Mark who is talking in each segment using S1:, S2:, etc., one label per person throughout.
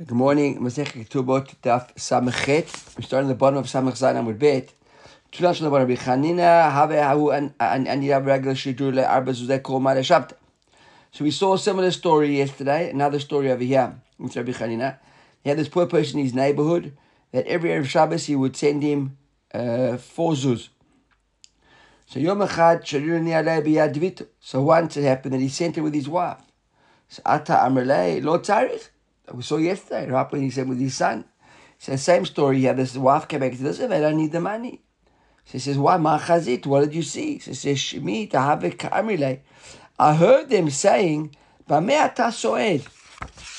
S1: Good morning. Masechet Ketubot Daf Samachet. We're starting at the bottom of Samach Zayin Amud Bet. Tula Shalom Rabbi Chanina Have Hahu An Anirav Regel Shidur LeArba Zuzeh Kol Mare Shabta. So we saw a similar story yesterday. Another story over here with Rabbi Chanina. He had this poor person in his neighborhood that every Erev Shabbos he would send him uh, four zuz. So Yom Echad Nialei Biyadvito. So once it happened that he sent it with his wife. So Ata Amrlei Lo Tzarich we saw yesterday, when he said with his son. Says, same story. He had this wife came back to this, I need the money. So he says, why? Ma chazit, what did you see? So he says, Shmi tahavik ka'amrile. I heard them saying, B'me'ata so'ed.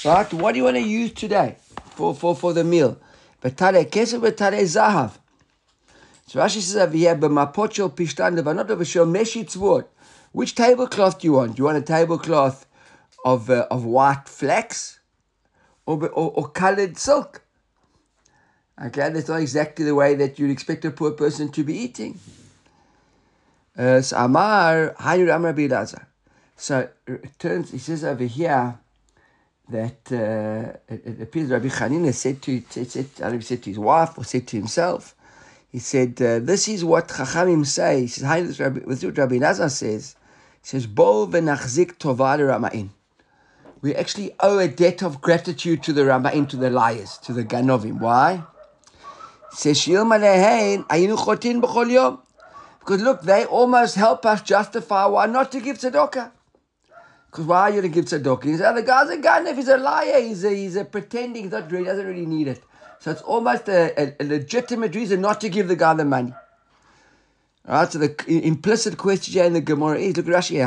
S1: Right? What do you want to use today for, for, for the meal? Betare kesef, betare zahav. So Rashi says over here, B'mapocho pishtan levanot v'shel meshi tzvot. Which tablecloth do you want? Do you want a tablecloth of, uh, of white flax? Or, or, or colored silk. Okay, that's not exactly the way that you'd expect a poor person to be eating. Uh, so Amar, Bilaza. So it turns, he says over here that uh, it, it, appears Rabbi Chanina said to, said, said to his wife or said to himself, he said, uh, this is what Chachamim say. He says, this is what Rabbi Elazar says. He says, Bo v'nachzik rama'in we actually owe a debt of gratitude to the Rama'im, to the liars, to the Ganovim. Why? Because look, they almost help us justify why not to give tzedakah. Because why are you to give tzedakah? He said, the guy's a ganef, he's a liar, he's a, he's a pretending, he's not, he doesn't really need it. So it's almost a, a, a, legitimate reason not to give the guy the money. All right, so the implicit question in the Gemara is, look at Rashi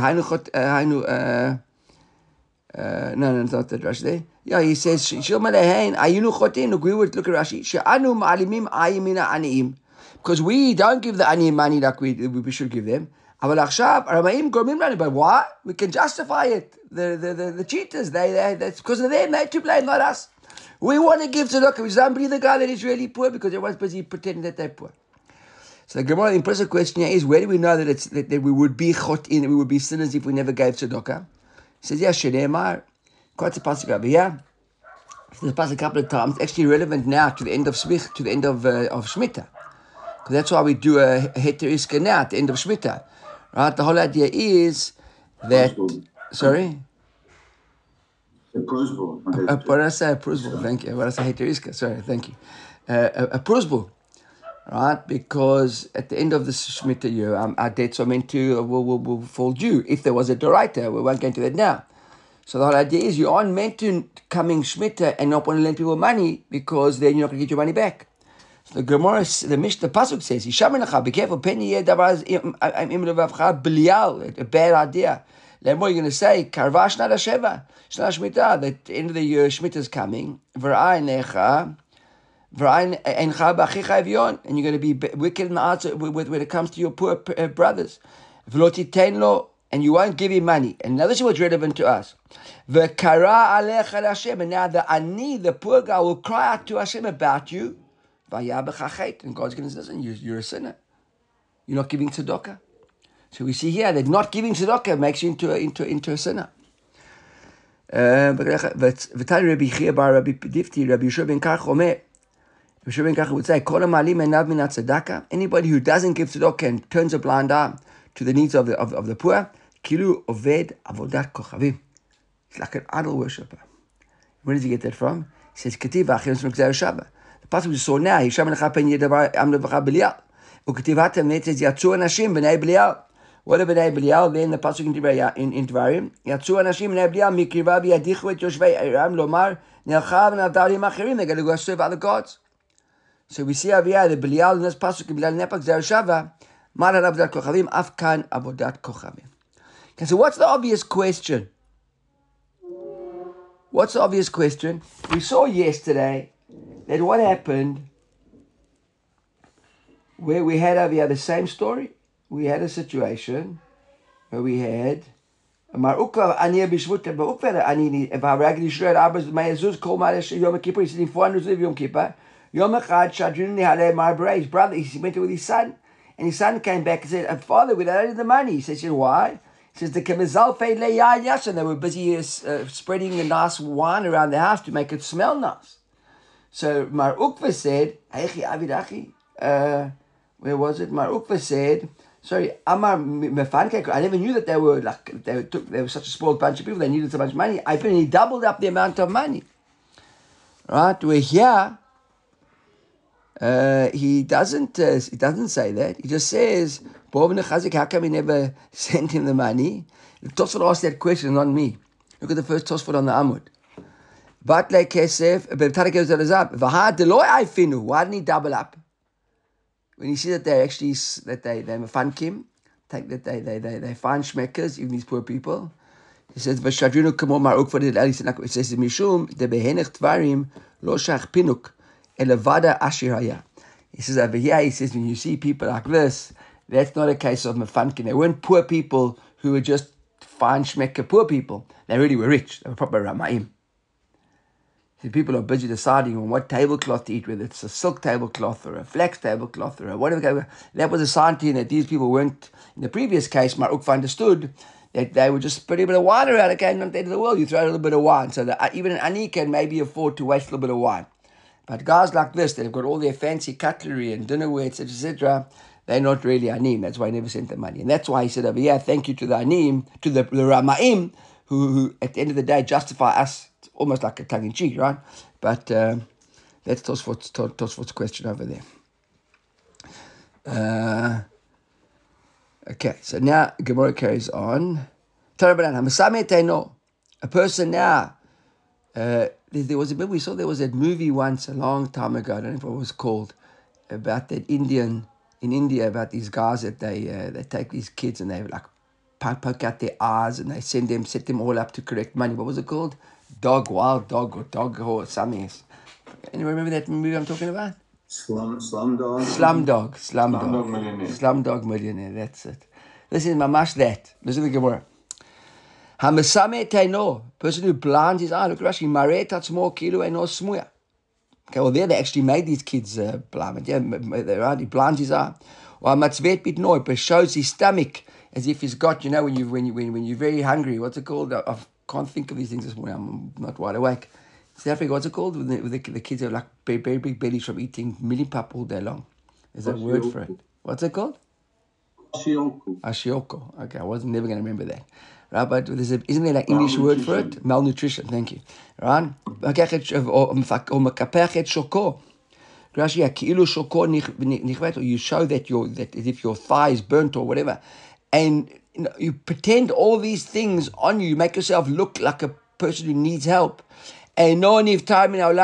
S1: uh, no, no, it's not the Rashi. Yeah, he says, Shilmalehain, Ayunu Chotin, we would look at Rashi, She'anu Ma'alimim Ayimina Aniim. Because we don't give the Aniim money like we, we should give them. But why? We can justify it. The, the, the, the cheaters, they, they, that's because of them, they to blame, not us. We want to give tzedakah. We don't believe the guy that is really poor because everyone's busy pretending that they're poor. So the Gemara, the impressive question here is, where do we know that it's that, that we would be chot in, we would be sinners if we never gave tzedakah? Says, yes, Shneimar. Quite a pasuk over here. This pasuk a couple of times. It's actually relevant now to the end of Smich, to the end of uh, of Shemitah. Because that's why we do a heteriska now at the end of Shemitah. Right? The whole idea is that. Sorry?
S2: A prosbul.
S1: What did I say? A prosbul. Thank you. What did I say? Heteriska. Sorry. Thank you. Uh, a, a prosbul right? Because at the end of the Shemitah year, um, our debts are meant to uh, will, will, will fall due. If there was a Doraita, we won't get into that now. So the whole idea is you aren't meant to coming Shemitah and not want to lend people money because then you're not going to get your money back. So the Gemara, the Mishnah, the Pasuk says, be careful, penny a bad idea. Then what are you going to say? Karvash nada sheva, shna Shemitah, that end of the year Shemitah is coming. V'ra'ai necha, and you're going to be wicked when it comes to your poor uh, brothers. And you won't give him money. And now this is what's relevant to us. And now the ani, the poor guy, will cry out to Hashem about you. And God's going to say, listen, you're a sinner. You're not giving tzedakah. So we see here that not giving tzedakah makes you into a, into, into a sinner. Uh, Rabbi Kacha would say, anybody who doesn't give tzedakah and turns a blind eye to the needs of the, of, of the poor, kilu oved avodat kochavim. It's like an idol worshipper. Where did he get that from? He says, Ketiv achim smekzer shaba. The passage we saw now, Hisham lecha pen yedavar am levacha b'lial. Uketiv hatem it says, yatzu anashim b'nei b'lial. What are b'nei b'lial? Then the passage in Devarim, yatzu anashim b'nei b'lial mikriva b'yadichu et yoshvei Aram lomar, nelchav nadarim achirim, they're going to go serve other gods. So we see here the Belial in this pasuk Belial Nepak Zereshava, Mara Avodat Kochavim, Afkan Avodat Kochavim. Okay, so what's the obvious question? What's the obvious question? We saw yesterday that what happened where we had here the same story. We had a situation where we had anneer beswoet hebben ook wel anneer waar eigenlijk die schreeuwen arbeids maar Jesus kom maar is Yom Kippur is in voor nu Yom Echad Shadrin Nihale his brother, he went with his son, and his son came back and said, Father, we don't have the money. He said, Why? He says the le yain yashan. They were busy uh, spreading the nice wine around the house to make it smell nice. So Mar Ukva said, Avidachi, uh, where was it? Mar Ukva said, sorry, Amar Mefanke, I never knew that they were like, they took, they were such a spoiled bunch of people, they needed so much money. I think he doubled up the amount of money. Right? We're here, uh, he doesn't uh, he doesn't say that. He just says, how come he never sent him the money? The Tosfot asked that question, not me. Look at the first Tosfot on the Amud. Batle kesef, Why didn't he double up? When you see that they actually that they they him, take that they they they, they find shmeckers, even these poor people. He says, "V'shadrinu kamo maruk for the It says, "Mishum de behenech tvarim lo shach pinuk elevada ashiraya." He says over here. He says, when you see people like this, that's not a case of mefankin. They weren't poor people who were just fine shmecker poor people. They really were rich. They were proper ramaim. The people are busy deciding on what tablecloth to eat, whether it's a silk tablecloth or a flax tablecloth or whatever. That was a sign to you that these people weren't, in the previous case, Maruk understood that they were just putting a bit of wine around again at the end of the world. You throw a little bit of wine. So that uh, even an ani can maybe afford to waste a little bit of wine. But guys like this, they've got all their fancy cutlery and dinnerware, etc., etc., they're not really anim. That's why I never sent them money. And that's why he said over here, thank you to the anim, to the, the ramaim, who, who at the end of the day justify us almost like a tongue in cheek, right? But uh, that's Tosfot's, Tosfot's question over there. Uh, okay, so now Gemara carries on. A person now. Uh, there was a bit we saw there was that movie once a long time ago. I don't know if it was called about that Indian in India about these guys that they uh, they take these kids and they like poke out their eyes and they send them set them all up to correct money. What was it called? dog, wild dog, or dog or something. Anyone remember that movie I'm talking about?
S2: Slum, slum dog.
S1: Slum dog, slum,
S2: Slum
S1: dog,
S2: Dog Millionaire.
S1: slum dog millionaire. That's it. This is mamash that. Listen to the Gemara. Hamasame taino, person who blinds his eye. Look at Rashi. Mare tatzmo kilo eno smuya. Okay, well there they actually made these kids uh, blind. Yeah, right. He blinds his eye. Or matzvet bit no, but shows his stomach as if he's got. You know when you when you when, when you're very hungry. What's it called? I've can't think of these things this morning. I'm not wide awake. South Africa, what's it called? With the, with the, the kids have like very, very big bellies from eating mieliepap all day long. There's a word for it. What's it called?
S2: Ashioko.
S1: Ashioko. Okay, I wasn't never going to remember that. Right, but there's a, isn't there like English word for it? Malnutrition. Thank you. Right? You show that your that if your thigh is burnt or whatever, and you, know, you pretend all these things on you, you make yourself look like a person who needs help. And no one if time in our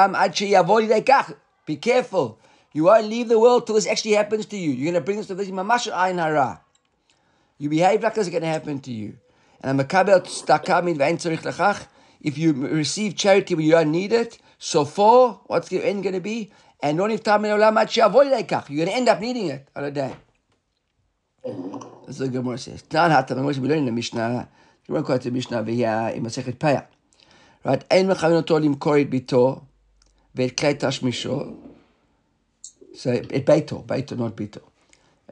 S1: be careful. You won't leave the world till this actually happens to you. You're going to bring this to this ayin hara. You behave like this is going to happen to you. And a Makabel Stakami lechach. if you receive charity when you don't need it, so for what's the end going to be? And you're going to end up needing it on a day. That's what Gemara says. Tan hatam. Gemara says we learn in the Mishnah. Gemara quotes the Mishnah via in Masechet Paya. Right? Ein mechaven oto limkor et bito ve'et klei tashmisho. So äh, it beito, beito, not bito.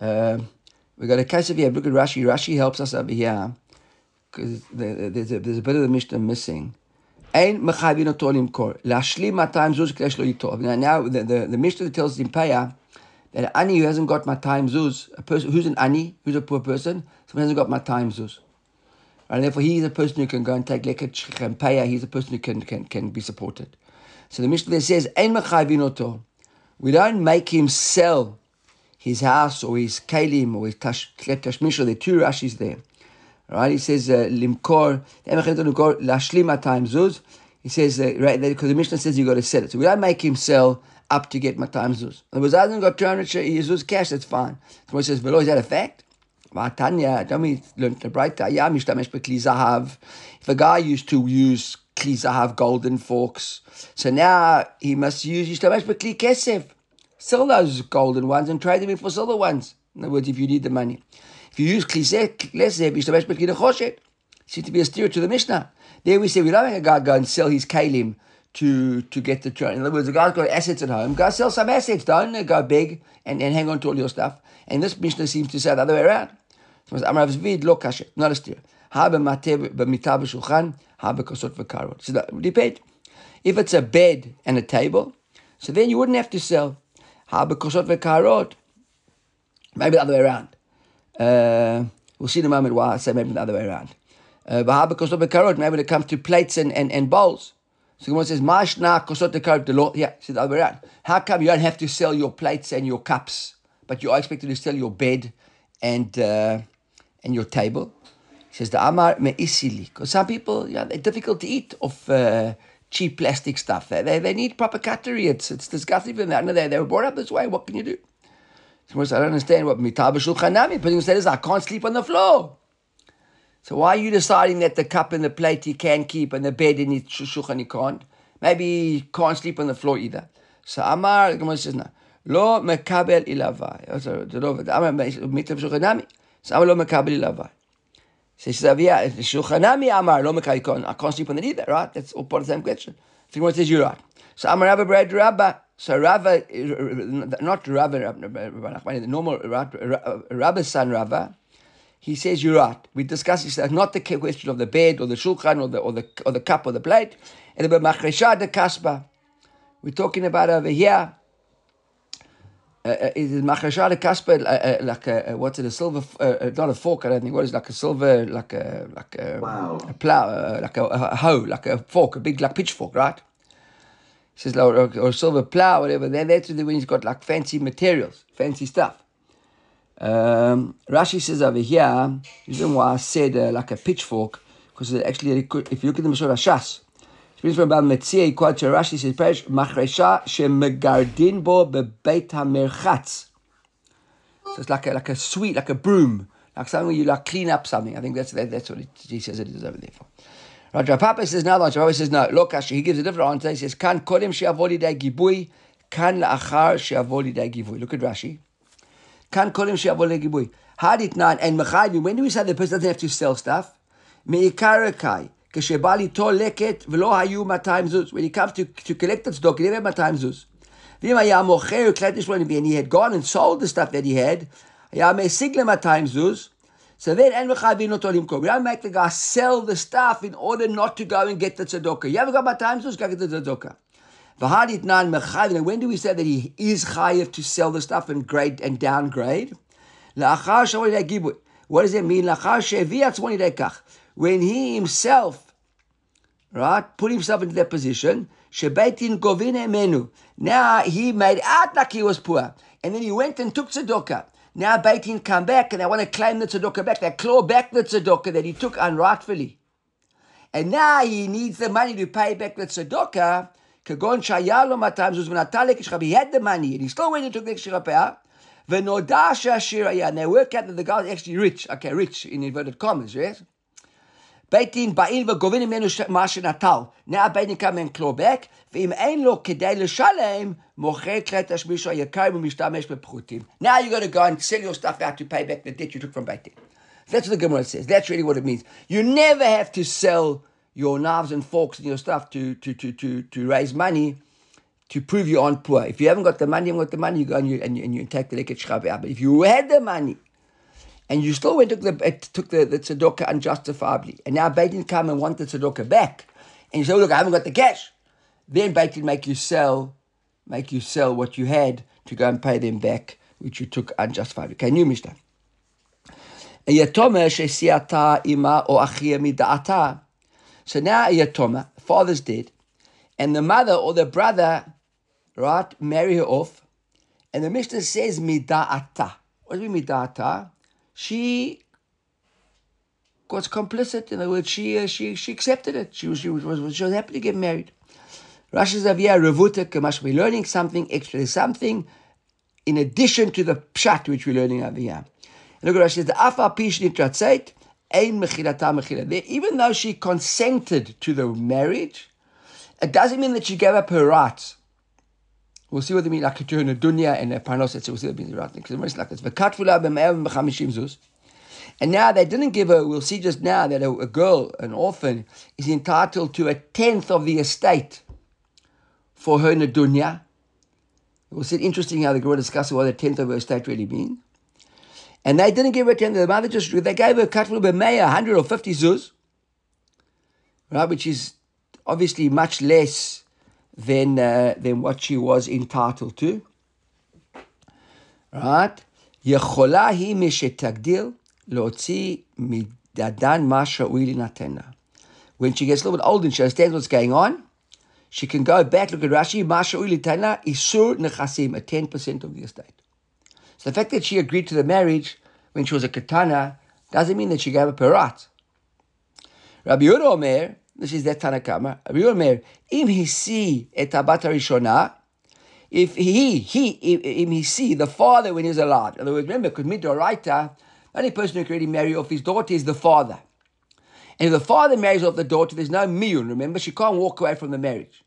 S1: Um, we got a case of here. Look at Rashi. Rashi helps us over here because there's a, there's a bit of the Mishnah missing. Ein mechayvin oto limkor. Lashlim matayim zuz kesh lo. Now, now the, the, the Mishnah tells Zimpaya that an ani who hasn't got matayim zuz, a person who's an ani, who's a poor person, someone hasn't got matayim zuz. And therefore, he's a person who can go and take leket and paya. He's a person who can, can, can be supported. So the Mishnah there says, Ein mechayvin. We don't make him sell his house or his kalim or his tash, there are the two Rashi's there. Right? He says, uh, Limkor, lashlim time zuz. He says, uh, right, because the Mishnah says you got to sell it. So we don't make him sell up to get my time zuz. In other words, I hasn't got 200 zuz cash, that's fine. So he says, Velo, is that a fact? Tanya, tell me, learned the bright yeah, mishtamesh bekli zahav. If a guy used to use kli zahav, golden forks, so now he must use yishtamesh bekli kesef. Sell those golden ones and trade them in for silver ones. In other words, if you need the money. If you use kli kesef, yishtamesh bekli nechoshet. Seems to be a steer to the Mishnah. There we say we don't make a guy go and sell his kalim to to get the trade. In other words, the guy's got assets at home. Go sell some assets. Don't go big and, and hang on to all your stuff. And this Mishnah seems to say the other way around. So Amravzvid lookash, not a steer. Ha b'mita b'shulchan, ha b'kosot v'karot. So that depend. If it's a bed and a table, so then you wouldn't have to sell. Ha b'kosot v'karot. Maybe the other way around. We'll see in a moment why I say maybe the other way around. Uh, kosot v'karot. Maybe when it comes to plates and, and, and bowls. So one says, Mashna kosot the law. Yeah, see the other way around. How come you don't have to sell your plates and your cups, but you are expected to sell your bed and uh, and your table? He says the Amar me'isili. Because some people, yeah, they're difficult to eat of uh, cheap plastic stuff. They, they, they need proper cutlery. It's, it's disgusting for them. They, they were brought up this way. What can you do? So I don't understand what mitab shulchanami. But said is, I can't sleep on the floor. So why are you deciding that the cup and the plate you can keep and the bed in the shulchan you can't? Maybe you can't sleep on the floor either. So Amar, the Gemara says, no. Lo mekabel ilavai. Oh, so Amar mitab shulchanami. So Amar lo mekabel ilavai. So she says, yeah, shulchanami Amar lo mekabel. I can't sleep on it either, right? That's all part of the same question. So Gemara says, you're right. So Amar Rabba bread Rabba. So Rava, not Rava, the normal Rabba's son Rava, he says you're right. We discussed this. That's not the question of the bed or the shulchan or the or the or the cup or the plate. And about machresha de kasba. We're talking about over here. Uh, uh is machresha de kasba uh, uh, like a, uh, what's it? A silver, uh, not a fork. I don't think. What is it, like a silver, like a like a,
S2: wow.
S1: a plow, like a, a, hoe, like a fork, a big like pitchfork, right? Says or, or silver plow, whatever. Then that's when he's got like fancy materials, fancy stuff. Um, Rashi says over here, reason why I said uh, like a pitchfork, because actually, if you look at the Mishra Shas, means from Bava Metzia, quotes Rashi says, "Perish machresha shemegardin bo bebeit hamerchatz." So it's like a like a sweet, like a broom, like something where you like clean up something. I think that's that, that's what it, he says it is over there for. Rav Papa says no, Rav Papa says no. Look, he gives a different answer. He says, Kan kodim she'avoli day gibui, kan la'achar she'avoli day gibui. Look at Rashi. Kan kodim she'avoli day gibui. Hadit nan, and mechayim, when do we say the person doesn't have to sell stuff? Me'ikarakai. כשבא ליטול לקט ולא היו 200 zuz. When he comes to, to collect the stock, he never had zuz. זוז. ואם היה and he had gone and sold the stuff that he had, היה משיג ל-200 so then, limkom. You don't make the guy sell the stuff in order not to go and get the tzedakah. You haven't got my time, so go get the tzedakah. Mechavin. When do we say that he is chayiv to sell the stuff and grade and downgrade? What does it mean? When he himself, right, put himself into that position, Shebetin govin menu. Now he made out like he was poor, and then he went and took tzedakah. Now Beitin come back and they want to claim the tzedakah back. They claw back the tzedakah that he took unrightfully. And now he needs the money to pay back the tzedakah. Kagon shayalo matam zuz He had the money and he still went and took the extra shashir And they work out that the guy is actually rich. Okay, rich in inverted commas, yes? Beitin ba'il v'govin imenu mashin. Now Beitin come and claw back. ואם אין לו כדי לשלם, מוכר כלי תשמיש היקר ומשתמש בפחותים. Now you got to go and sell your stuff out to pay back the debt you took from Beit That's what the Gemara says. That's really what it means. You never have to sell your knives and forks and your stuff to, to, to, to, to raise money to prove you aren't poor. If you haven't got the money, you haven't got the money, you go and you, and you, and you take the leket out. But if you had the money, and you still went took the took the, the tzedakah unjustifiably, and now Beit come and want the tzedakah back, and you say, oh, "Look, I haven't got the cash." Then Beit make you sell, make you sell what you had to go and pay them back, which you took unjustified. Okay, new Mishnah. So now a yatoma, father's dead, and the mother or the brother, right, marry her off, and the Mishnah says midata. What do you mean midata? She was complicit. In other words, she uh, she she accepted it. She was she was she was happy to get married. Rashi says. We're learning something extra. Something in addition to the pshat which we're learning over here. And look at Rashi says, the afa pish ein mechilata mechila. Even though she consented to the marriage, it doesn't mean that she gave up her rights. We'll see what they mean, like to her dunya and a parnos, we'll see what they mean the right. Because it's like this. And now they didn't give her, we'll see just now that a, a girl, an orphan, is entitled to a tenth of the estate for her Nadunya. It was interesting how the Gemara discusses what a tenth of her estate really means. And they didn't give her 10, the mother just, they gave her Katlu B'meya, 100 or 50 zuz, right, which is obviously much less than, uh, than what she was entitled to. Right? יכולה היא משתגדיל להוציא מדדן מה שראוי להינתן לה. When she gets a little bit older and she understands what's going on, she can go back, look at Rashi, Masha Ulitana, Isur Nechasim, at 10% of the estate. So the fact that she agreed to the marriage when she was a katana doesn't mean that she gave up her. Rabbi Yehuda Omer, this is that Tanakama, Rabbi Yehuda Omer, im hisi see abat harishona, if he, he, im hisi, the father when he a alive. In other words, remember, because midoraita, the only person who can really marry off his daughter is the father. And if the father marries off the daughter, there's no miyun. Remember, she can't walk away from the marriage.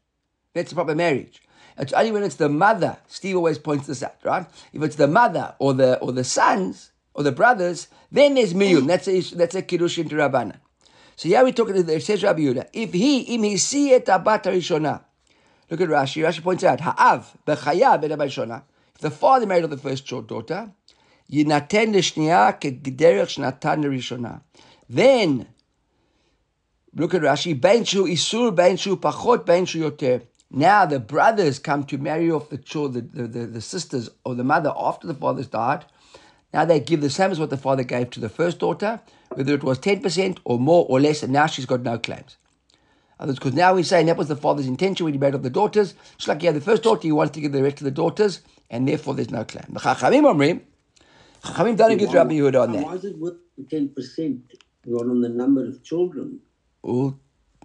S1: That's a proper marriage. It's only when it's the mother. Steve always points this out, right? If it's the mother or the or the sons or the brothers, then there's miyun. That's a that's a kiddush into Rabbana. So here we're talking. It says Rabbi if he im he see it abat rishona. Look at Rashi. Rashi points out ha'av b'chayav et If the father married the first daughter, yinaten l'shniya kederech shnatan rishona. Then look at Rashi. Isur, pachot, yoter. Now the brothers come to marry off the children, the, the, the, sisters or the mother after the father's died. Now they give the same as what the father gave to the first daughter, whether it was 10% or more or less, and now she's got no claims. Because now we're saying that was the father's intention when he married off the daughters. Just like he had the first daughter, he wants to give the rest to the daughters, and therefore there's no claim. The Chachamim Omrim, Chachamim don't agree with Rabbi Yehuda on that.
S3: Why is it worth 10% You're on the number of children?
S1: Well,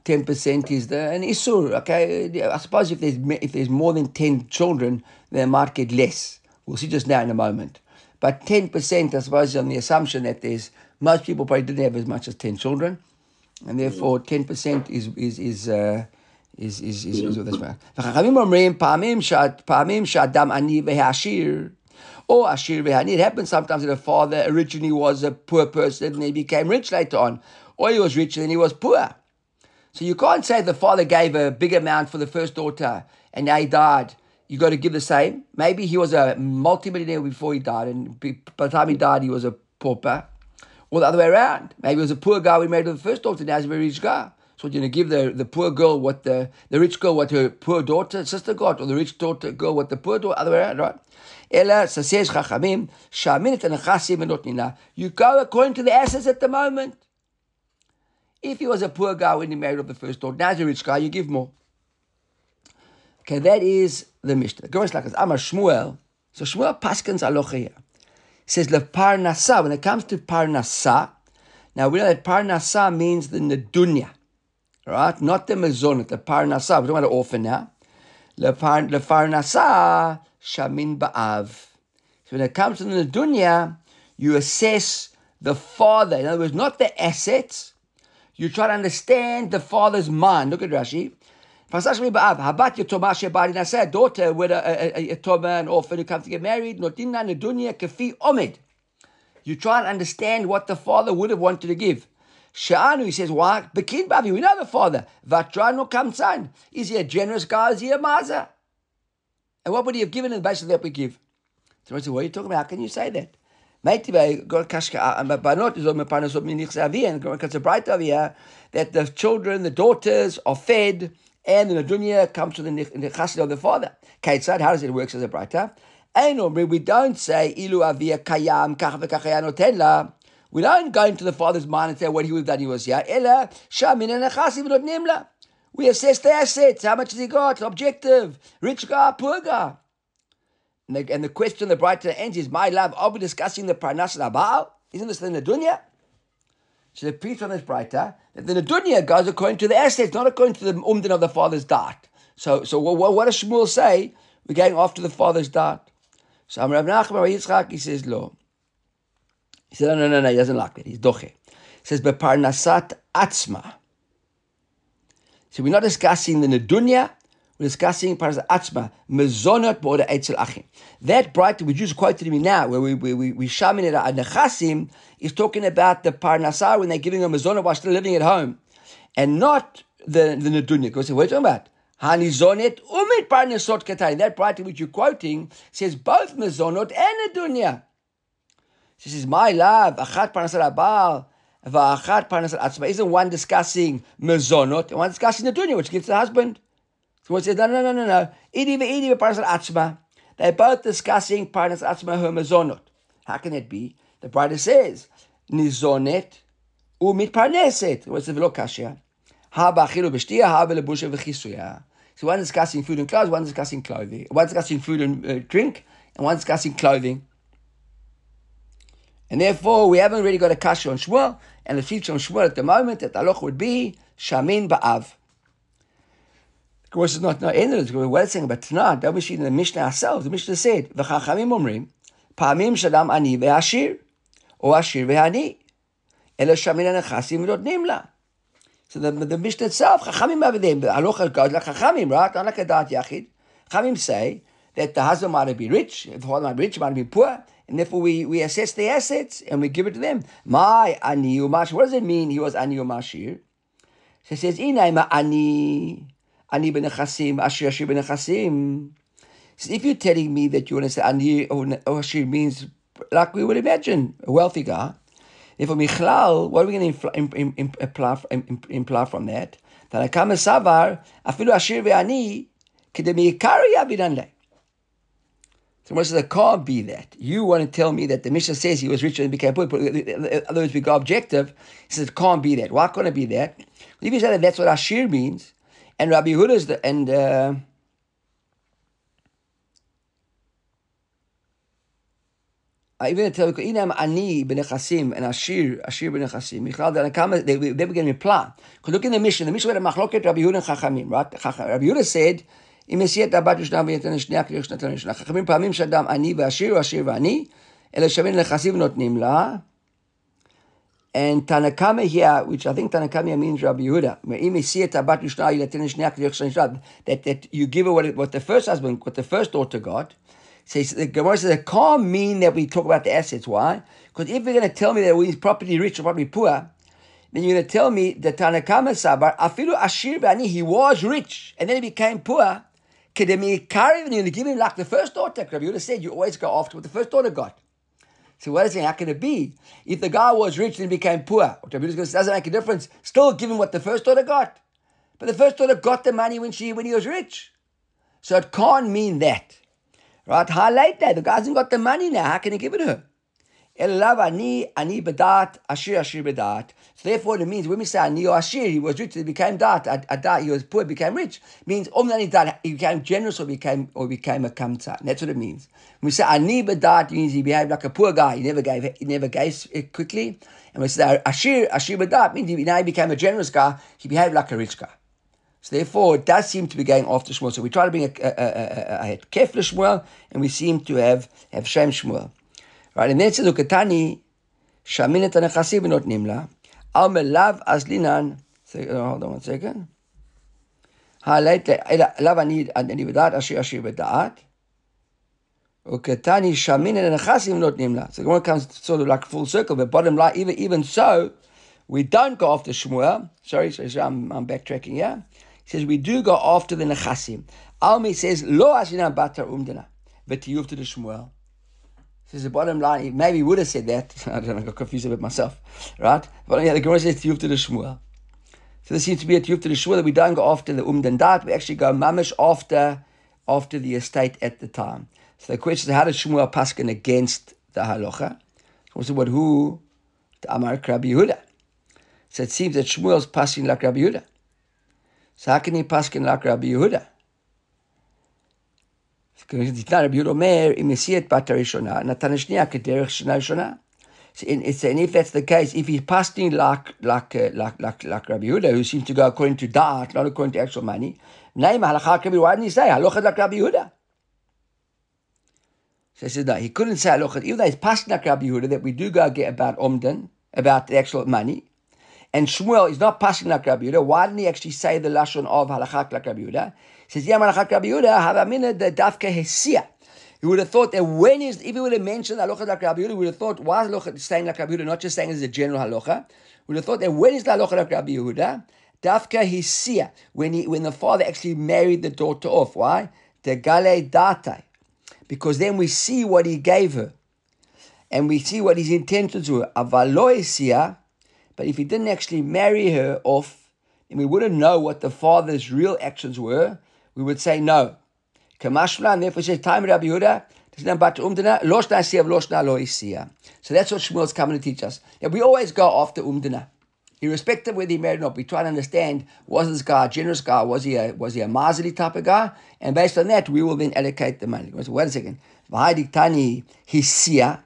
S1: ten percent is the an isur. Okay, I suppose if there's if there's more than ten children, they might get less. We'll see just now in a moment. But ten percent, I suppose, is on the assumption that there's most people probably didn't have as much as ten children, and therefore ten percent is is is. Uh, is is is is this one. וחכמים אומרים פעמים פעמים שאדם עני והעשיר or Ashir Vehani. It happens sometimes that a father originally was a poor person and he became rich later on, or he was rich and he was poor. So you can't say the father gave a big amount for the first daughter and now he died. You got to give the same. Maybe he was a multimillionaire before he died, and by the time he died, he was a pauper. Or the other way around. Maybe he was a poor guy we married the first daughter, now he's a very rich guy. So you're going to give the, the poor girl what the, the rich girl what her poor daughter, sister got, or the rich daughter girl what the poor daughter, other way around, right? Ella, You go according to the assets at the moment. If he was a poor guy when he married off the first daughter, now he's a rich guy, you give more. Okay, that is the Mishnah. Goes like this. a Shmuel. So Shmuel Paskins alocha here. He says the parnasa. When it comes to parnasa, now we know that parnasa means the nedunya, right? Not the mezonot, the parnasa. We're talking about an orphan now. The parnasa shamin ba'av. So when it comes to the nedunya, you assess the father. In other words, not the assets, you try to understand the father's mind. Look at Rashi. A daughter with a, a, a, a an orphan who comes to get married. You try and understand what the father would have wanted to give. Sha'anu, he says, why? Bekin Bavi, we know the father. Vatrano Kamsan. Is he a generous guy? Is he a maza? And what would he have given in the basis that we give? So I said, what are you talking about? How can you say that? Over er, that the children, the daughters are fed and the dunya comes to the chassid of the father. Kaitzad, how does it work as a brighter? We don't say ilu avia kayam kach We don't go into the father's mind and say what he would have done. He was here. Ella shamin and. We assess the assets. How much has he got? Objective. Rich guy, poor guy. And the, and the question the brighter ends is, my love, are we discussing the Parnas Abal? Isn't this the Nadunya? So the priest on this brighter that the Nadunya goes according to the assets, not according to the umdin of the father's dart. So, so what, what does Shmuel say? We're going after the father's dart. So Rav Nachman Yitzchak, he says, lo. He said, no, no, no, no, he doesn't like that. He's doche. He says, beparnasat atzma. So we're not discussing the Nadunya, we're discussing Paras Atzma, Mezonot Bo'oda Eitzel Achim. That bright we just quoted me now, where we we we, we shaman it at Nechasim, is talking about the Parnasar when they're giving a Mezonot while still living at home, and not the the Nedunya. Because you talking about? Hanizonet umit parnasot katani. That bright which you're quoting says both mezonot and nedunya. She says, my love, achat parnasat abal, va'achat parnasat atzma. Isn't one discussing mezonot and one discussing the dunya, which gives the husband? So one says, no, no, no, no, no. Idi ve'idi ve'parnasat atzma. They're both discussing parnasat atzma her mezonot. How can it be? The bride says, nizonet umit parneset. What's the velo kashya? Ha ba'achilu b'shtia, ha v'lebusha v'chisuya. So one discussing food and clothes, one discussing clothing. One discussing food and uh, drink, and one discussing clothing. And therefore, we haven't really got a kasha on Shmuel, and the future on Shmuel at the moment, that the would be Shamin Ba'av. Course, it's not no end of it. We're saying about Tanah. We see in the Mishnah ourselves? The Mishnah said, "V'chachamim omrim, pa'amim shadam ani ve'ashir, or ashir ve'ani, ela shamin anachasim v'notnim la." So the, the Mishnah itself, Chachamim there, Halacha goes like Chachamim, right? Not like a Dat Yachid. Chachamim say that the husband might be rich, if the father might be rich, might be poor, and therefore we, we assess the assets and we give it to them. My ani umash. What does it mean? He was ani umashir. So he says, "Inay ani ani benechasim ashir ashir benechasim." So if you're telling me that you want to say ani oh, or oh, ashir means like we would imagine a wealthy guy, if therefore michlal, what are we going to imply, from that? That I come savar afilu ashir ve'ani kedemi ikari avidan leh. So Moshe says, it can't be that. You want to tell me that the Mishnah says he was rich and became poor. Uh, uh, Otherwise, we go objective. He says, it can't be that. Why can't it be that? If you say that that's what Ashir means, and Rabbi Yehuda is the, and, uh, I even tell you, Inam Ani benechasim and Ashir, Ashir benechasim. Michal the Anakama, they, they begin to reply. Because look in the Mishnah, the Mishnah had a machloket Rabbi Yehuda and Chachamim, right? Rabbi Yehuda said, אם יסיע את הבת ישנה וייתן לשנייה כדי שנתן לשנה. חכמים פעמים שאדם עני ועשיר או עשיר ועני, אלא שווים לנכסים ונותנים לה. and Tanakame here, which I think Tanakame means Rabbi Yehuda, that, that you give away what the first husband, what the first daughter got. Says so the Gemara says it can't mean that we talk about the assets. Why? Because if you're going to tell me that we're property rich or property poor, then you're going to tell me that Tanakame Sabar Afilu Ashir Bani he was rich and then he became poor. Kedemi Kari, and you're going to give him like the first daughter. Rabbi Yehuda said, you always go after what the first daughter got. So what is it? How can it be? If the guy was rich and became poor, what Rabbi says doesn't make a difference. Still give him what the first daughter got. But the first daughter got the money when she when he was rich. So it can't mean that. Right? How late that? The guy hasn't got the money now. How can he give it to her? Elav ani ani bedat ashir ashir bedat. So therefore, it means when we say ani or ashir, he was rich, he became dat. A, dat, he was poor, became rich. Means only dat he became generous or became or became a kamta. That's what it means. When we say ani bedat, means he behaved like a poor guy. He never gave. He never gave quickly. And we say ashir ashir bedat means he, now he became a generous guy. He behaved like a rich guy. So therefore, it does seem to be going after Shmuel. So we try to bring a, a, a, a, a kefla Shmuel, and we seem to have have Shem Shmuel. Right, and then it says, Ukatani, Shamin et הנכסים ונותנים לה, על מלאו אז לינן, hold on one second, העלית אליו אני, אני בדעת, עשיר עשיר בדעת, Ukatani shamin and nechasim notnim la. So the one comes sort of like full circle, but bottom line, even even so, we don't go after Shmuel. Sorry, sorry, sorry I'm, I'm backtracking here. He says we do go after the nechasim. Almi says lo asina batar umdana, but to the Shmuel. Says the bottom line, he maybe would have said that. I don't know, I got confused bit myself. Right? But yeah, the Gemara says Tiyuf to the Shmuel. So there seems to be a Tiyuf the Shmuel that we don't go after the Umdan Dat, we actually go mamish after after the estate at the time. So the question is, how does Shmuel paskin against the halacha? Also, what who? The Amar Rabbi Yehuda. So it seems that Shmuel's passing like Rabbi Yehuda. So how can he paskin like Rabbi Yehuda? ניתנה רבי יהודה אומר, אם השיא את בת הראשונה, נתן השנייה כדרך שנה ראשונה. And if that's the case, if he's passing like like uh, like like like Rabbi Yehuda, who seems to go according to that, not according to actual money, name halacha kabir. Why didn't he say halacha like Rabbi Yehuda? So he says no, he couldn't say halacha. Even though he's passing like Rabbi Yehuda, that we do go get about omden, about the actual money, and Shmuel is not passing like Rabbi Yehuda. Why didn't he actually say the lashon of halacha like Rabbi Yehuda? Says Rabbi Yehuda, Havamina the Dafka Hesia. He would have thought that when is, if he would have mentioned halacha like Rabbi Yehuda, he would have thought, why is halacha saying like Rabbi Yehuda, not just saying as a general halacha? We would have thought that when is the halacha like Rabbi Yehuda? Dafka Hesia, when he, when the father actually married the daughter off. Why? The Gale Datai. Because then we see what he gave her. and we see what his intentions were. Avaloisia, but if he didn't actually marry her off, then we wouldn't know what the father's real actions were, we would say no. And time Rabbi Yehuda, so that's what Shmuel's coming to teach us. That we always go after umdana. Irrespective of whether he married or not, we try to understand, was this guy a generous guy? Was he a, was he a miserly type of guy? And based on that, we will then allocate the money. So wait a second. Vahadiktani hisia.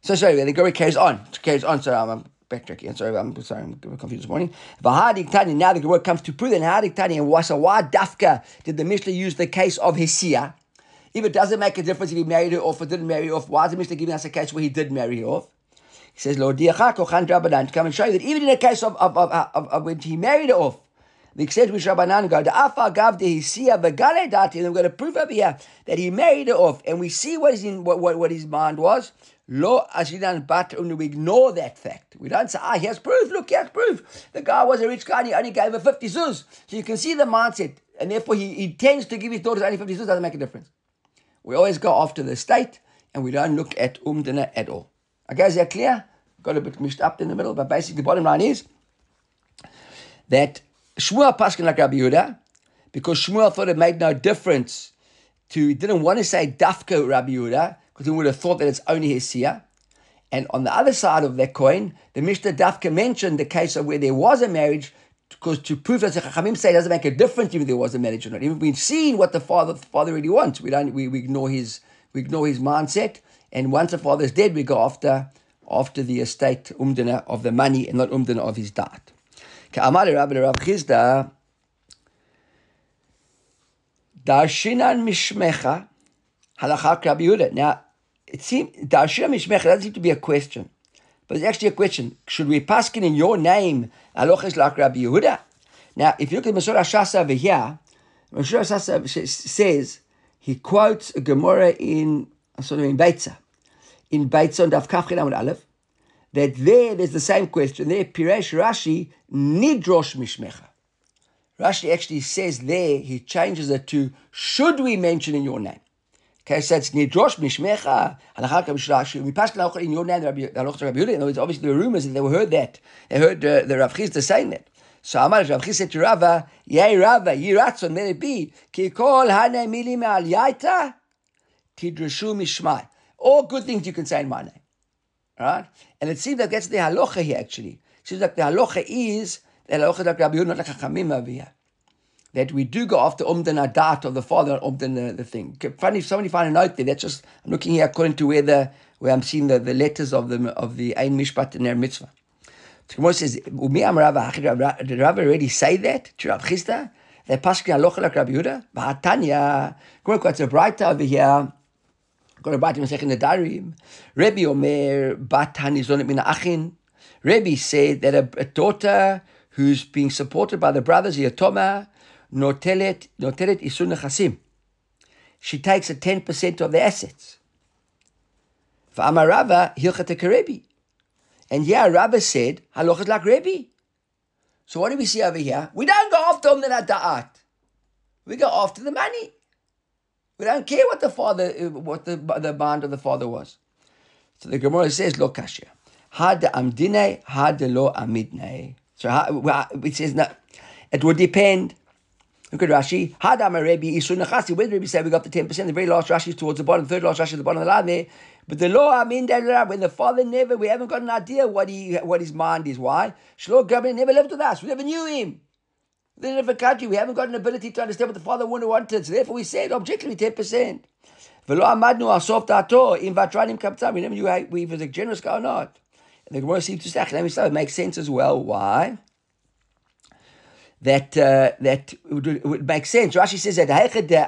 S1: So sorry, the Gemara carries on. Carries on. Sorry, I'm backtracking. I'm sorry, I'm sorry, I'm confused this morning. Vahadiktani, now the word comes to prove that Vahadiktani and why, dafka did the Mishnah use the case of hisia? If it doesn't make a difference if he married her off or didn't marry her off, why is the Mishnah giving us a case where he did marry her off? He says, Lord Diachako to come and show you that even in a case of, of, of, of, of when he married her off, the extent which Rabbanan go, the Afa Gav de Hisia Vagale Dati, and we're going to prove over here that he married her off, and we see what is in what, what, what his mind was. Lo Ashidan Bat we ignore that fact. We don't say, ah, he has proof, look, he has proof. The guy was a rich guy and he only gave her 50 zuz. So you can see the mindset, and therefore he intends to give his daughters only 50 zuz, doesn't make a difference. We always go after the state and we don't look at umdana at all. Okay, is that clear? Got a bit mixed up in the middle, but basically the bottom line is that Shmuel Paskin like Rabbi Yehuda, because Shmuel thought it made no difference to, he didn't want to say Dafka Rabbi Yehuda, because he would have thought that it's only Hisia. And on the other side of that coin, the Mishnah Dafka mentioned the case of where there was a marriage because to prove that the Chachamim say it doesn't make a difference if there was a marriage or not. Even we've seen what the father the father really wants. We don't we, we ignore his we ignore his mindset. And once the father is dead, we go after after the estate umdana of the money and not umdana of his dot. Darshinan mishmecha halachak Rabbi Yehuda. Now, it seems Darshinan mishmecha doesn't seem to be a question. But it's actually a question. Should we paskin in your name, aloches like Rabbi Yehuda? Now, if you look at Masur Shasa over here, Masur Shasa says, he quotes a Gemara in, sort of in Beitza, in Beitza and Avkafchin Amud Aleph, that there, there's the same question. There, Piresh Rashi, Nidrosh Mishmecha. Rashi actually says there, he changes it to, should we mention in your name? Okay, so it's nidrosh mishmecha. We passed in your name, Rabbi Yehuda. In other words, obviously there were rumors that they heard that. They heard uh, the Rav Chisda saying that. So Amar Rav Chisda said to Rava, Yei Rava, yiratzon, may it be, ki kol hane milim al yaita, tidrashu mishmai. All good things you can say in my name. Right? And it seems like that's the halacha here actually. It seems like the halacha is, the halacha like Rabbi Yehuda, not like Chachamim over here that we do go after Umdan Adat of the father, Umdan the, uh, the thing. Funny if somebody find a note there, that's just, I'm looking here according to where the, where I'm seeing the, the letters of the, of the Ein Mishpat in their mitzvah. The Gemara says, did Rav already say that to Rav Chisda? That Paskin Alocha Rabbi Yehuda? V'hatanya, Gemara quotes a brighter over here, got a brighter in the diary. Rabbi Omer, Batan is on mina achin. Rabbi said that a, a daughter who's being supported by the brothers, Yatoma, notelet, notelet isun nechasim. She takes a 10% of the assets. V'amarava hilchat Rebbe. And yeah, Rabbi said, halachas like Rebbe. So what do we see over here? We don't go after that da'at. We go after the money. We don't care what the father, uh, what the, the bond of the father was. So the Gemara says, lo kashya. Had amdine, had lo amidne. So it says, no, it would depend At Rashi. Hadam Rebbe Isun Nachasi. Did Rebbe say we got the 10%? The very last Rashi is towards the bottom, the third last Rashi is the bottom of the there. But the law, I mean, uh, when the father never, we haven't got an idea what he what his mind is. Why? Shloh Gabriel never lived with us. We never knew him. We live in a country. We haven't got an ability to understand what the father have wanted. So therefore we said objectively 10%. Velo amadnu asof dato in vatranim kaptam. We never knew if he was a generous guy or not. And the Gemara seems to say, it makes sense as well. Why? That uh, that would, would, make sense. Rashi says that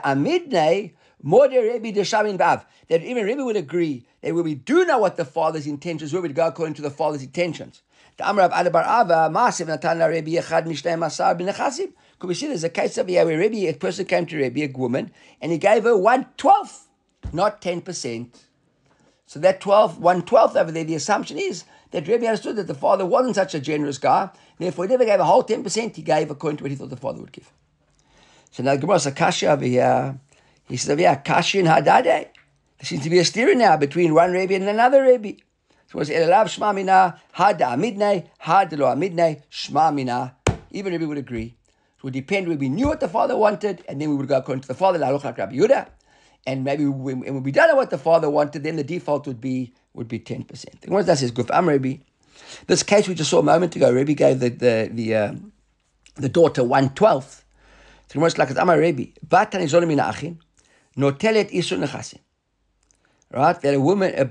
S1: amidnei. That even Rebbe would agree that when we do know what the father's intentions were, we'd go according to the father's intentions. The Ava. Could we see there's a case of here where Rebbe, a person came to Rebbe, a woman, and he gave her one twelfth, not ten percent. So that 12, one twelfth over there, the assumption is that Rebbe understood that the father wasn't such a generous guy, therefore he never gave a whole 10%, he gave according to what he thought the father would give. So now Gemara Sakasha over here, he says here, Kashi and Hadade. There seems to be a steering now between one Rebbe and another Rebbe. So it's Elalav Shma Mina, Had Amidnei, Had Lo Amidnei, Shma. Even Rebbe would agree. It would depend whether we knew what the father wanted, and then we would go according to the father, like Rabbi Yehuda. And maybe when, when we don't know what the father wanted, then the default would be would be 10%. The Gemara says, Guf Am Rebbe. This case we just saw a moment ago, Rebbe gave the, the, the, um, the daughter one twelfth. The Gemara is like, Amar Rebbe, Batan is min achin, notelet isu nechasim right? That a woman, a,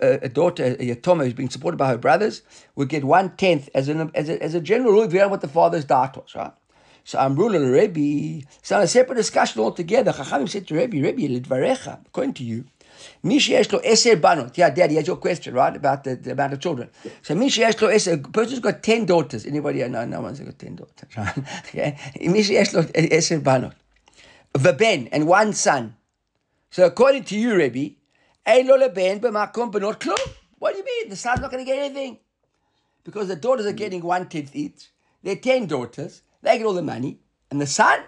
S1: a, a daughter, a yatoma who's being supported by her brothers, would get one tenth as an as a, as a general rule know what the father's diet was, right? So Amrul and Rebbe, so a separate discussion altogether. Chachamim said to Rebbe, Rebbe, according to you, Mishi lo eser banot. Yeah, Daddy, has your question, right, about the, the amount of children. So Mishi lo eser, a person's got ten daughters. Anybody? No, no one's got ten daughters, right? okay. Mishi lo eser banot. Veben, and one son. So according to you, Rebbe, what do you mean? The son's not going to get anything. Because the daughters are getting one tenth each. They're ten daughters. They get all the money. And the son?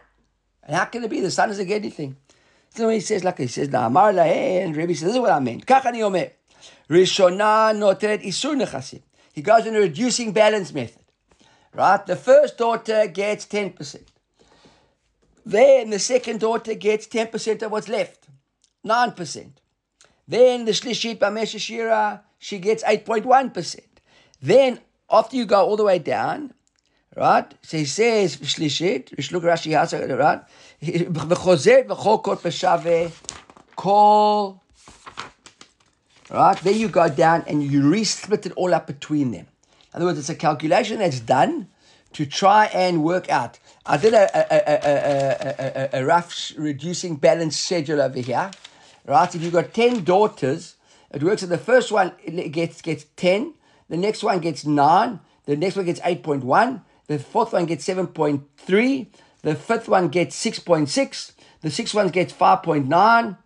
S1: And how can it be? The son doesn't get anything. So he says, like he says, Amar and Rabbi says, this is what I meant. Kachani omer. Rishona noteret isur nechasim. He goes in a reducing balance method. Right? The first daughter gets 10%. Then the second daughter gets 10% of what's left. 9%. Then the Shlishit Bamesh Shira, she gets 8.1%. Then after you go all the way down, right? So he says, Shlishit, which look Rashi has, right? V'chozet v'chol kot b'shave, Kol. right? Then you go down and you re-split it all up between them. In other words, it's a calculation that's done to try and work out. I did a, a, a, a, a, a rough reducing balance schedule over here, right? If you've got 10 daughters, it works that the first one gets, gets 10, the next one gets 9, the next one gets 8.1, the fourth one gets 7.3, the fifth one gets 6.6, the sixth one gets 5.9,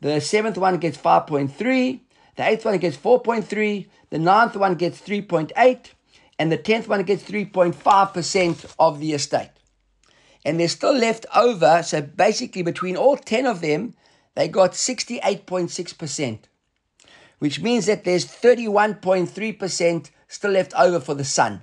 S1: the seventh one gets 5.3, the eighth one gets 4.3, the ninth one gets 3.8, and the tenth one gets 3.5% of the estate. And they're still left over, so basically between all 10 of them, they got 68.6%, which means that there's 31.3% still left over for the son.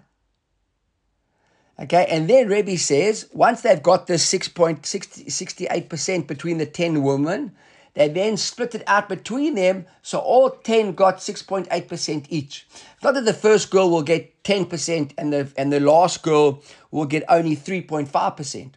S1: Okay, and then Rebbe says once they've got this 6.68% between the 10 women, they then split it out between them, so all 10 got 6.8% each. Not that the first girl will get 10% and the, and the last girl will get only 3.5%.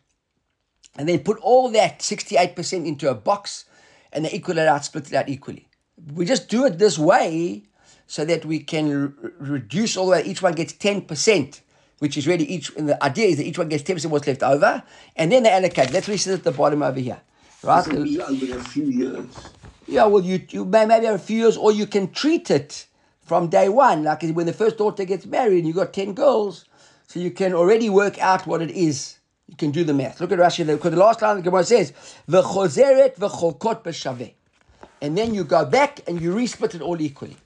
S1: And then put all that 68% into a box and they equal it out, split it out equally. We just do it this way so that we can reduce all the way. Each one gets 10%, which is really each, and the idea is that each one gets 10% what's left over, and then they allocate. That's what he says at the bottom over here. Right?
S3: over a few years.
S1: Yeah, well, you, you may maybe have a few years, or you can treat it from day one. Like when the first daughter gets married and you've got 10 girls, so you can already work out what it is you can do the math. Look at Rashi because the last line of the Gemara says v'chozeret v'cholkot b'shaveh, and then you go back and you resplit it all equally.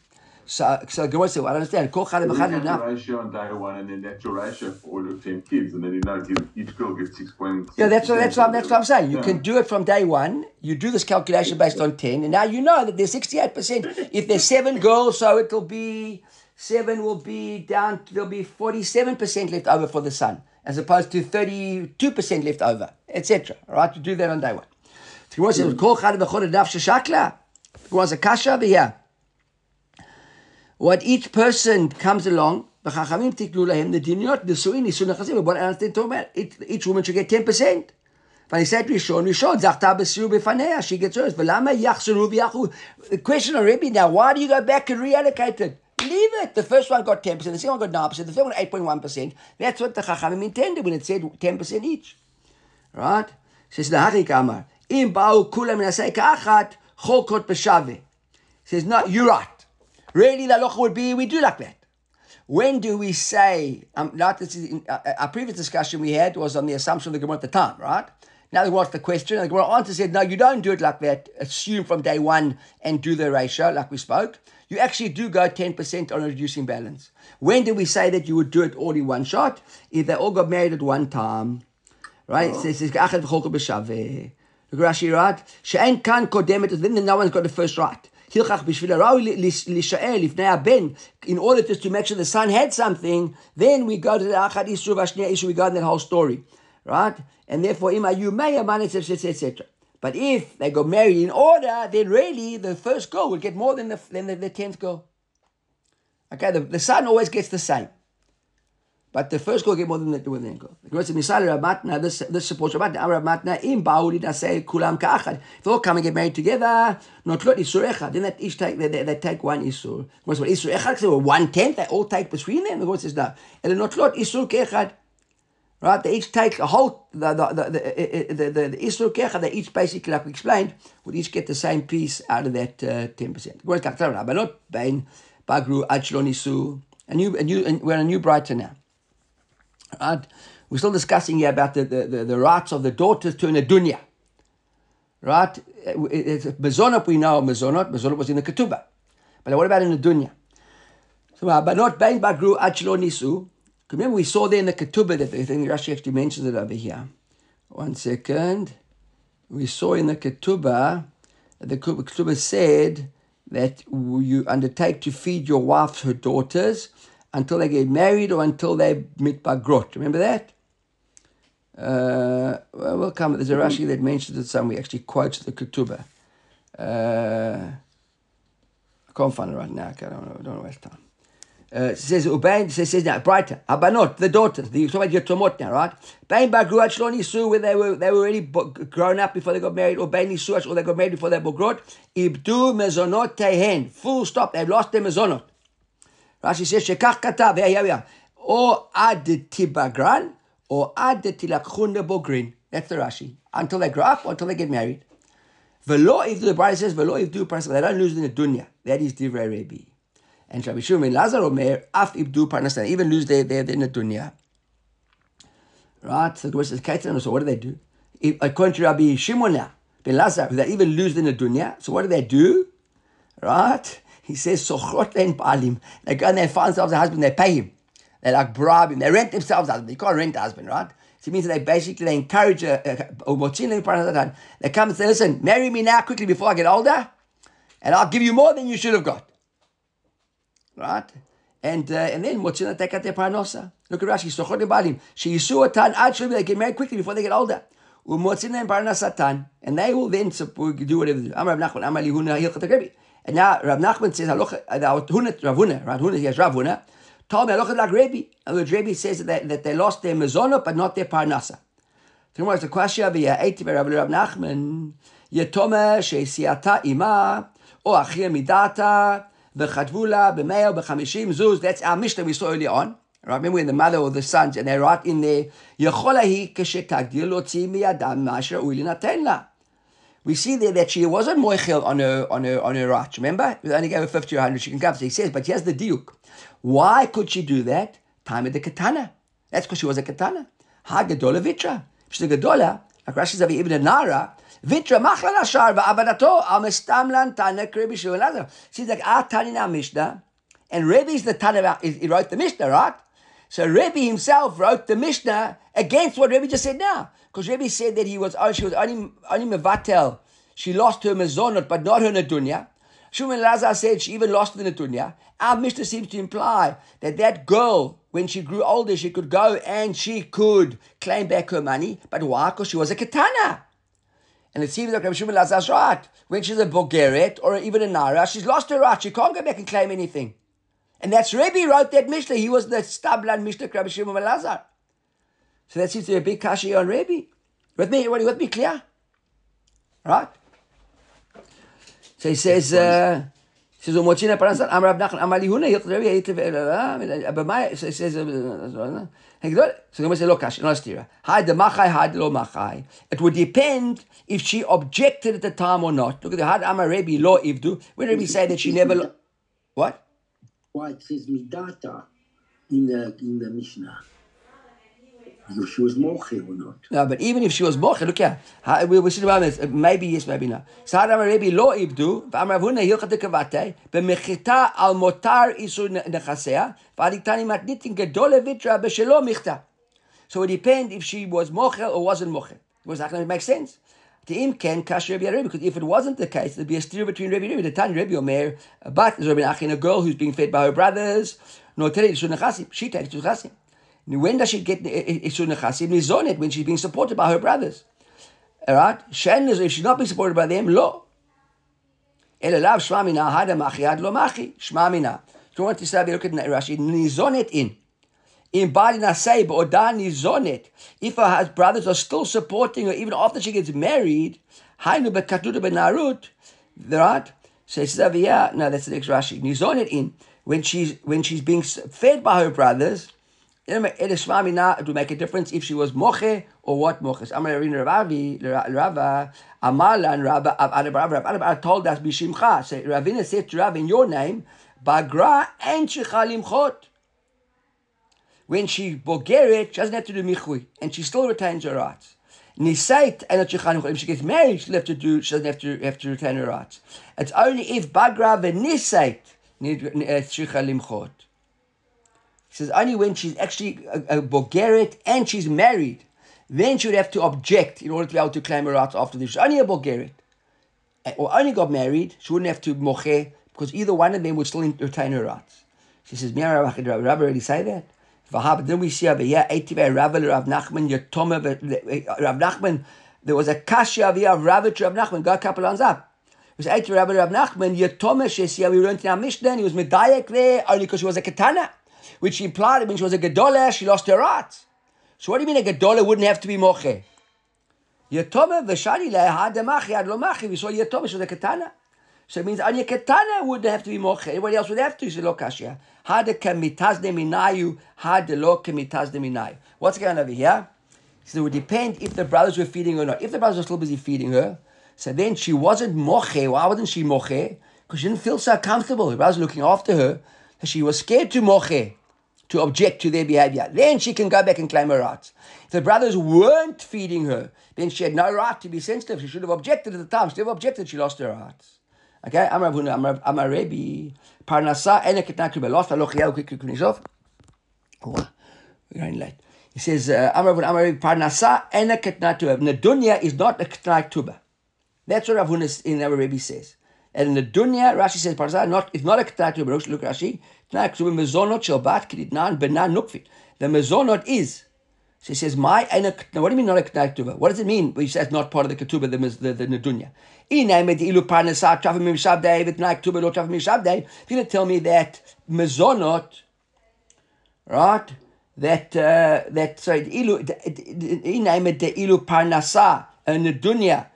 S1: So, so Gemara says, well, I understand. Kol chad
S4: v'chad enough. ratio on day one, and then that's your ratio for all your ten kids, and then you know each girl gets six point.
S1: Yeah, that's what, that's what, that's what I'm saying. You yeah. can do it from day one. You do this calculation based on ten, and now you know that there's 68 percent. If there's seven girls, so it'll be seven will be down. There'll be 47 percent left over for the son as opposed to 32% left over, etc. Right? To do that on day one. The Gemara says, "Kol chad b'chol daf sheshakla." The Gemara says, "Kasha here." What each person comes along, b'chachamim tiknu lahem the dinot nesuin nisun nechasim. What I understand talking about, each woman should get ten percent. ואני said ראשון, ראשון, זכתה בסיור בפניה, she gets hers, ולמה יחזרו ויחו? The question already now, why do you go back and reallocate it? Leave it. The first one got 10%, the second one got 9%, the third one 8.1%. That's what the Chachamim intended when it said 10% each. Right? Says the Hachik Amar, Im ba'u kulam nasei ka'achat, cholkot b'shaveh. Says, no, you're right. Really, the halacha would be, we do like that. When do we say, um, not this is, uh, uh, our previous discussion we had was on the assumption of the Gemara at the time, right? Now the Gemara the question, and the Gemara answer said, no, you don't do it like that. Assume from day one and do the ratio, like we spoke you actually do go 10% on a reducing balance. When did we say that you would do it all in one shot? If they all got married at one time. Right? Oh. It says, Look Rashi, right? She'en kan kodemet, then no one's got the first right. Hilchach b'shvil harawi li- li- lisha'er lifnei haben, in order just to make sure the son had something, then we go to the Achad Isur Vashnia Isur, we go that whole story. Right? And therefore, ima yumeya man, etc., etc. But if they got married in order, then really the first girl will get more than the, than the, the tenth girl. Okay, the, the son always gets the same. But the first girl get more than the, the girl. The Gemara says, "Misal Rav Matna." This this supports Rav Matna. Rav Matna im bauli say kulam ka'achad. If they all come and get married together, not lot isur. Then that each take they, they, they take one isur. The Gemara says, "Isur echad." So one tenth. They all take between them. The Gemara says, "No." And not lot isur ke'echad. Right? They each take a whole the the the the, the, the, the isur ke'echad. They each basically, like we explained, would each get the same piece out of that uh, ten percent. "But not bain bagru achlon isu." A new a new and we're a new brighter now. Right? We're still discussing here about the, the, the, the rights of the daughters to an dunya. Right? It- It's Mezonot, we know Mezonot. Mezonot was in the Ketubah. But what about in the dunya? So, uh, but not bang bagru achlo nisu. Remember, we saw there in the Ketubah that I think Rashi actually mentions it over here. One second. We saw in the Ketubah that the Ketubah said that you undertake to feed your wife her daughters until they get married or until they meet bagrot. Remember that? Uh, well, we'll come. There's a Rashi that mentions it some. We actually quotes the Ketubah. Uh, I can't find it right now. Okay, I don't know. I don't waste time. Uh, it says Ubain says, says now brighter Abanot the daughters the talking about your tomot now right Bain Bagruat Shloni Su where they were they were already grown up before they got married or Bain Suach or they got married before they bogrot Ibdu Mezonot Tehen full stop they've lost their Mezonot Rashi says Shekach Katav yeah yeah yeah or Ad Tibagran or Ad Tilakchun Bogrin that's the Rashi until they grow up or until they get married Velo if the bride says Velo if do parnasa they don't lose in the dunya that is Divrei Rebbe and Rabbi Shimon Lazar Omer, af ibdu parnasan, even lose their their in the dunya. Right? So the question is, Kaitan, so what do they do? If, according to Rabbi Shimon Ben Lazar, they even lose in the dunya. So what do they do? Right? He says, Sochrot and Balim. They go and they find themselves a husband, they pay him. They like bribe him, they rent themselves a husband. You can't rent a husband, right? So it means that they basically they encourage a, a, they come and say, listen, marry me now quickly before I get older, and I'll give you more than you should have got right? And uh, and then what's in the tekat parnosa? Look at Rashi. Sochot lebalim. She yisu atan actually they get married quickly before they get older. Umotzin and parnasatan, and they will then do whatever they do. And now Rav Nachman says, Rav Huna, Rav Huna, yes, Rav Huna, told me, Alochet like Rabbi. And the Rabbi says that, that they lost their mezonah, but not their parnasa. The Gemara is the question of Ya'eti Rav Rav Nachman, Yetome she'siata ima, o achia midata, v'chadvu la b'meo b'chamishim zuz. That's our Mishnah we saw earlier on. Right? Remember when the mother or the sons, and they write in there, Yecholahi k'shetagdil lo tzi miyadam ma'asher u'ilinaten la. We see there that she wasn't moichel on her on her on her right. Remember, we only gave her fifty or hundred. She can come. So he says, but here's the diuk. Why could she do that? Time of the katana. That's because she was a katana. Ha gedola vitra. She's a gedola. Like Rashi Zavi Ibn Nara. Vitra machla nashar va'avadato al mestamlan tana krebi shuelazer. She's like our Tani now Mishnah, and Rebbe's the Tana. He wrote the Mishnah, right? So Rebbe himself wrote the Mishnah against what Rebbe just said now. Because Rebbe said that he was oh, she was only mevatel. She lost her mezonot, but not her nedunya. Shuman Lazar said she even lost the nedunya. Our Mishnah seems to imply that that girl, when she grew older, she could go and she could claim back her money. But why? Because she was a katana. And it seems like Rabbi Shimon Lazar's right. When she's a Bulgarian or even a Nara, she's lost her right. She can't go back and claim anything. And that's Rebbe wrote that Mishnah. He was the Stablan Mishnah Rabbi Shimon Lazar. So that seems to be a big kashi on Rebbe. With me, everybody with me, clear? Right? So he says, uh, he says, "Umochina parasan Amar Rav Nachman Amar Lihuna Hilch Rebbe Yitiv my so he says, uh. So the say, "Look, kashi, no stira. Hi the machai, hi the lo machai. It would depend if she objected at the time or not. Look at the had Amar Rebbe lo ivdu. When Rebbe say that she never lo- what?
S3: Why it says midata in the in the Mishnah? She was moche or not.
S1: No, but even if she was moche, look here. We we see about this. uh, Maybe yes, maybe no. So Rebbe lo ibdu. B'mechita al motar isu nechasea. V'aditani matnitin b'shelo michta. So it depends if she was mochel or wasn't mochel. Was that going to make sense? The im ken kash Rabbi Rabbi because if it wasn't the case, there'd be a steer between Rabbi Rabbi, the Tanya Rabbi Omer, but there's Rabbi Achin, a girl who's being fed by her brothers. No, tell it Chasim. She takes to Chasim. When does she get Isur Nechasim? Nizonet, when she's being supported by her brothers. Alright? Shen if she's not being supported by them, lo. Elalav Shmamina Hada Machiad lo Machi. Shmamina. If you want to say, look at Rashi, Nizonet in. In Bali Nasei, or Dan Nizonet. If her brothers are still supporting her, even after she gets married, Hainu Bekatuda Benarut, right? So it says yeah, no, that's the next Rashi. Nizonet in. When she's, when she's being fed by her brothers, it would make a difference if she was moche or what moches. Amar Ravi, Rava, Amalan, Rava, I told us bishimcha. Say Ravina said to Rav in your name, Bagra and Shechalimchot. When she bogeret, she doesn't have to do michui, and she still retains her rights. Nisait and If she gets married, she'll have to do. She doesn't have to have to retain her rights. It's only if Bagra and v'nisait need uh, Shechalimchot says only when she's actually a, a Bulgarian and she's married, then she would have to object in order to be able to claim her rights after this. She's only a Bulgarian or only got married, she wouldn't have to moche because either one of them would still retain her rights. She says, Rabbi already say that? Then we see over here, Rav Nachman, Yatoma, eh, Rav Nachman, there was a kasha of Rav Nachman, got a couple lines up. It was Eitiv Rav Nachman, Yatoma, Shesia, we learned in our Mishnah, he was Medayak there only because she was a katana which implied when she was a Gedola, she lost her rights. So what do you mean a Gedola wouldn't have to be Moche? Yetome v'shani le'ahad machi ad. We saw Yetome, she was a Katana. So it means only a Katana wouldn't have to be Moche. Everybody else would have to. She lo kashya. Had kemitazde minayu, had lo kemitazde minayu. What's going on over here? So it would depend if the brothers were feeding her or not. If the brothers were still busy feeding her, so then she wasn't moche. Why wasn't she moche? Because she didn't feel so comfortable. The brothers were looking after her. She was scared to moche to object to their behavior. Then she can go back and claim her rights. If the brothers weren't feeding her, then she had no right to be sensitive. She should have objected at the time. She never objected, she lost her rights. Okay, I'm Rav Huna, I'm a Rebbe. Parnasa ene ketnak lost aloch yel quick finish off. We're going late. He says, uh, I'm I'm a Rebbe. Parnasa ene ketnak Nadunya is not a ketnak tuba. That's what Rav Huna in our Rebbe says. And in the dunya, Rashi says, Parnasa not, it's not a ketnak tuba. Look, Rashi. The mezonot is. She says, my now what do you mean not a ketubah? What does it mean he says not part of the ketubah, the, the, the nedunya? If you're going to tell me that mezonot, right, that, uh, that, sorry, ilu, the ilu parnasa, and nedunya,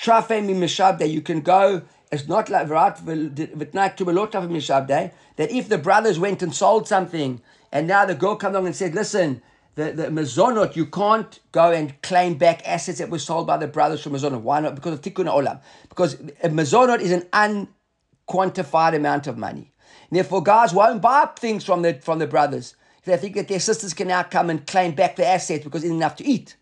S1: trafe mi mishabde, you can go it's not like that if the brothers went and sold something and now the girl comes along and said, listen, the, the mazonot, you can't go and claim back assets that were sold by the brothers from mazonot. Why not? Because of tikkun olam. Because mazonot is an unquantified amount of money. Therefore, guys won't buy things from the, from the brothers. They think that their sisters can now come and claim back the assets because it's enough to eat.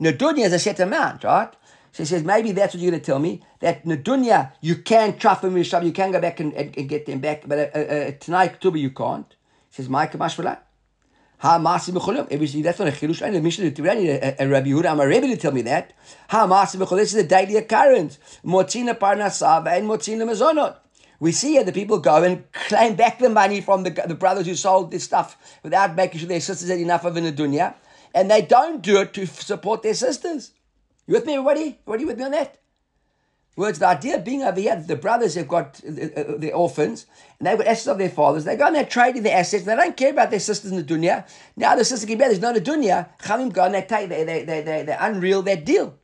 S1: Nadunya is a set amount, right? So he says, maybe that's what you're going to tell me, that in the dunya, you can trafim mishab, you can go back and, and, and, get them back, but uh, uh, uh tonight, tuba, you can't. He says, my kamashvalat. Ha masi b'cholim. That's not a chilush. I need a mission to need a, Rabbi Yehuda. I'm a Rebbe to tell me that. Ha masi b'cholim. This is a daily occurrence. Motzina parnasava and motzina mezonot. We see here the people go and claim back the money from the, the brothers who sold this stuff without making sure their sisters had enough of in the dunya. And they don't do it to support their sisters. You with me, everybody? Everybody with me on that? Words, the idea being over here, the brothers have got uh, uh, the orphans, and they've got assets of their fathers. They go and they're trading their assets. They don't care about their sisters in the dunya. Now the sisters get better. There's not a dunya. Chamim go and they take, they, they, they, they, they unreal that deal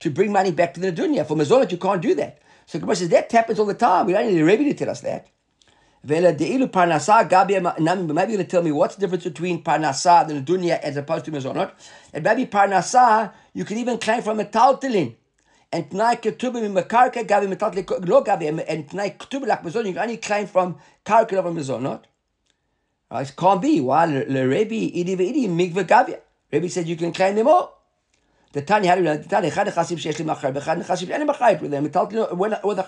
S1: to bring money back to the dunya. For Mazonot, you can't do that. So Gemara says that happens all the time. We don't need a Rebbe to tell us that. Maybe you're going to tell me what's the difference between parnasa and the dunya as opposed to mezonot. And maybe parnasa, you can even claim from a taltelin. And tnai ketubim makarka gabi metaltle lo gabi and tnai ketubim like mezonot, you can only claim from karka over mezonot. Uh, it can't be. Why? Le Rebbe, idi ve'idi, migve gavia. Rebbe said you can claim them all. The Tanya had the Tanya אחד נכסים שיש לי מחר ואחד נכסים שאין לי מחר with them. מטלתי לו,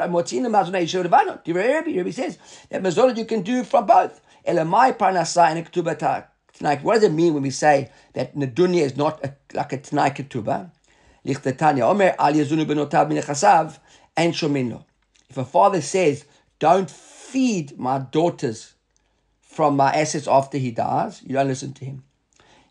S1: מוציאים למאזוני ישיר לבנו. תראה רבי, רבי says that מזונות you can do from both. אלא מהי פרנסה אין הכתובה tonight. What does it mean when we say that Nadunya is not a, like a Tanai Ketubah? Lichtetanya Omer al yazunu benotav minechasav and shomino. If a father says, "Don't feed my daughters from my assets after he dies," you don't listen to him.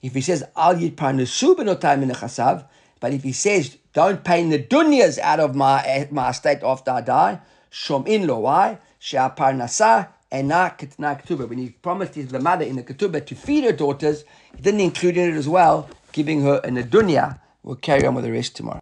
S1: If he says, Al yitparnesu benotai minechasav, but if he says, don't pay the dunyas out of my, my estate after I die, shom in lo, why? She'aparnasa ena ketubah. When he promised his the mother in the ketubah to feed her daughters, he didn't include in it as well, giving her in the dunya. We'll carry on with the rest tomorrow.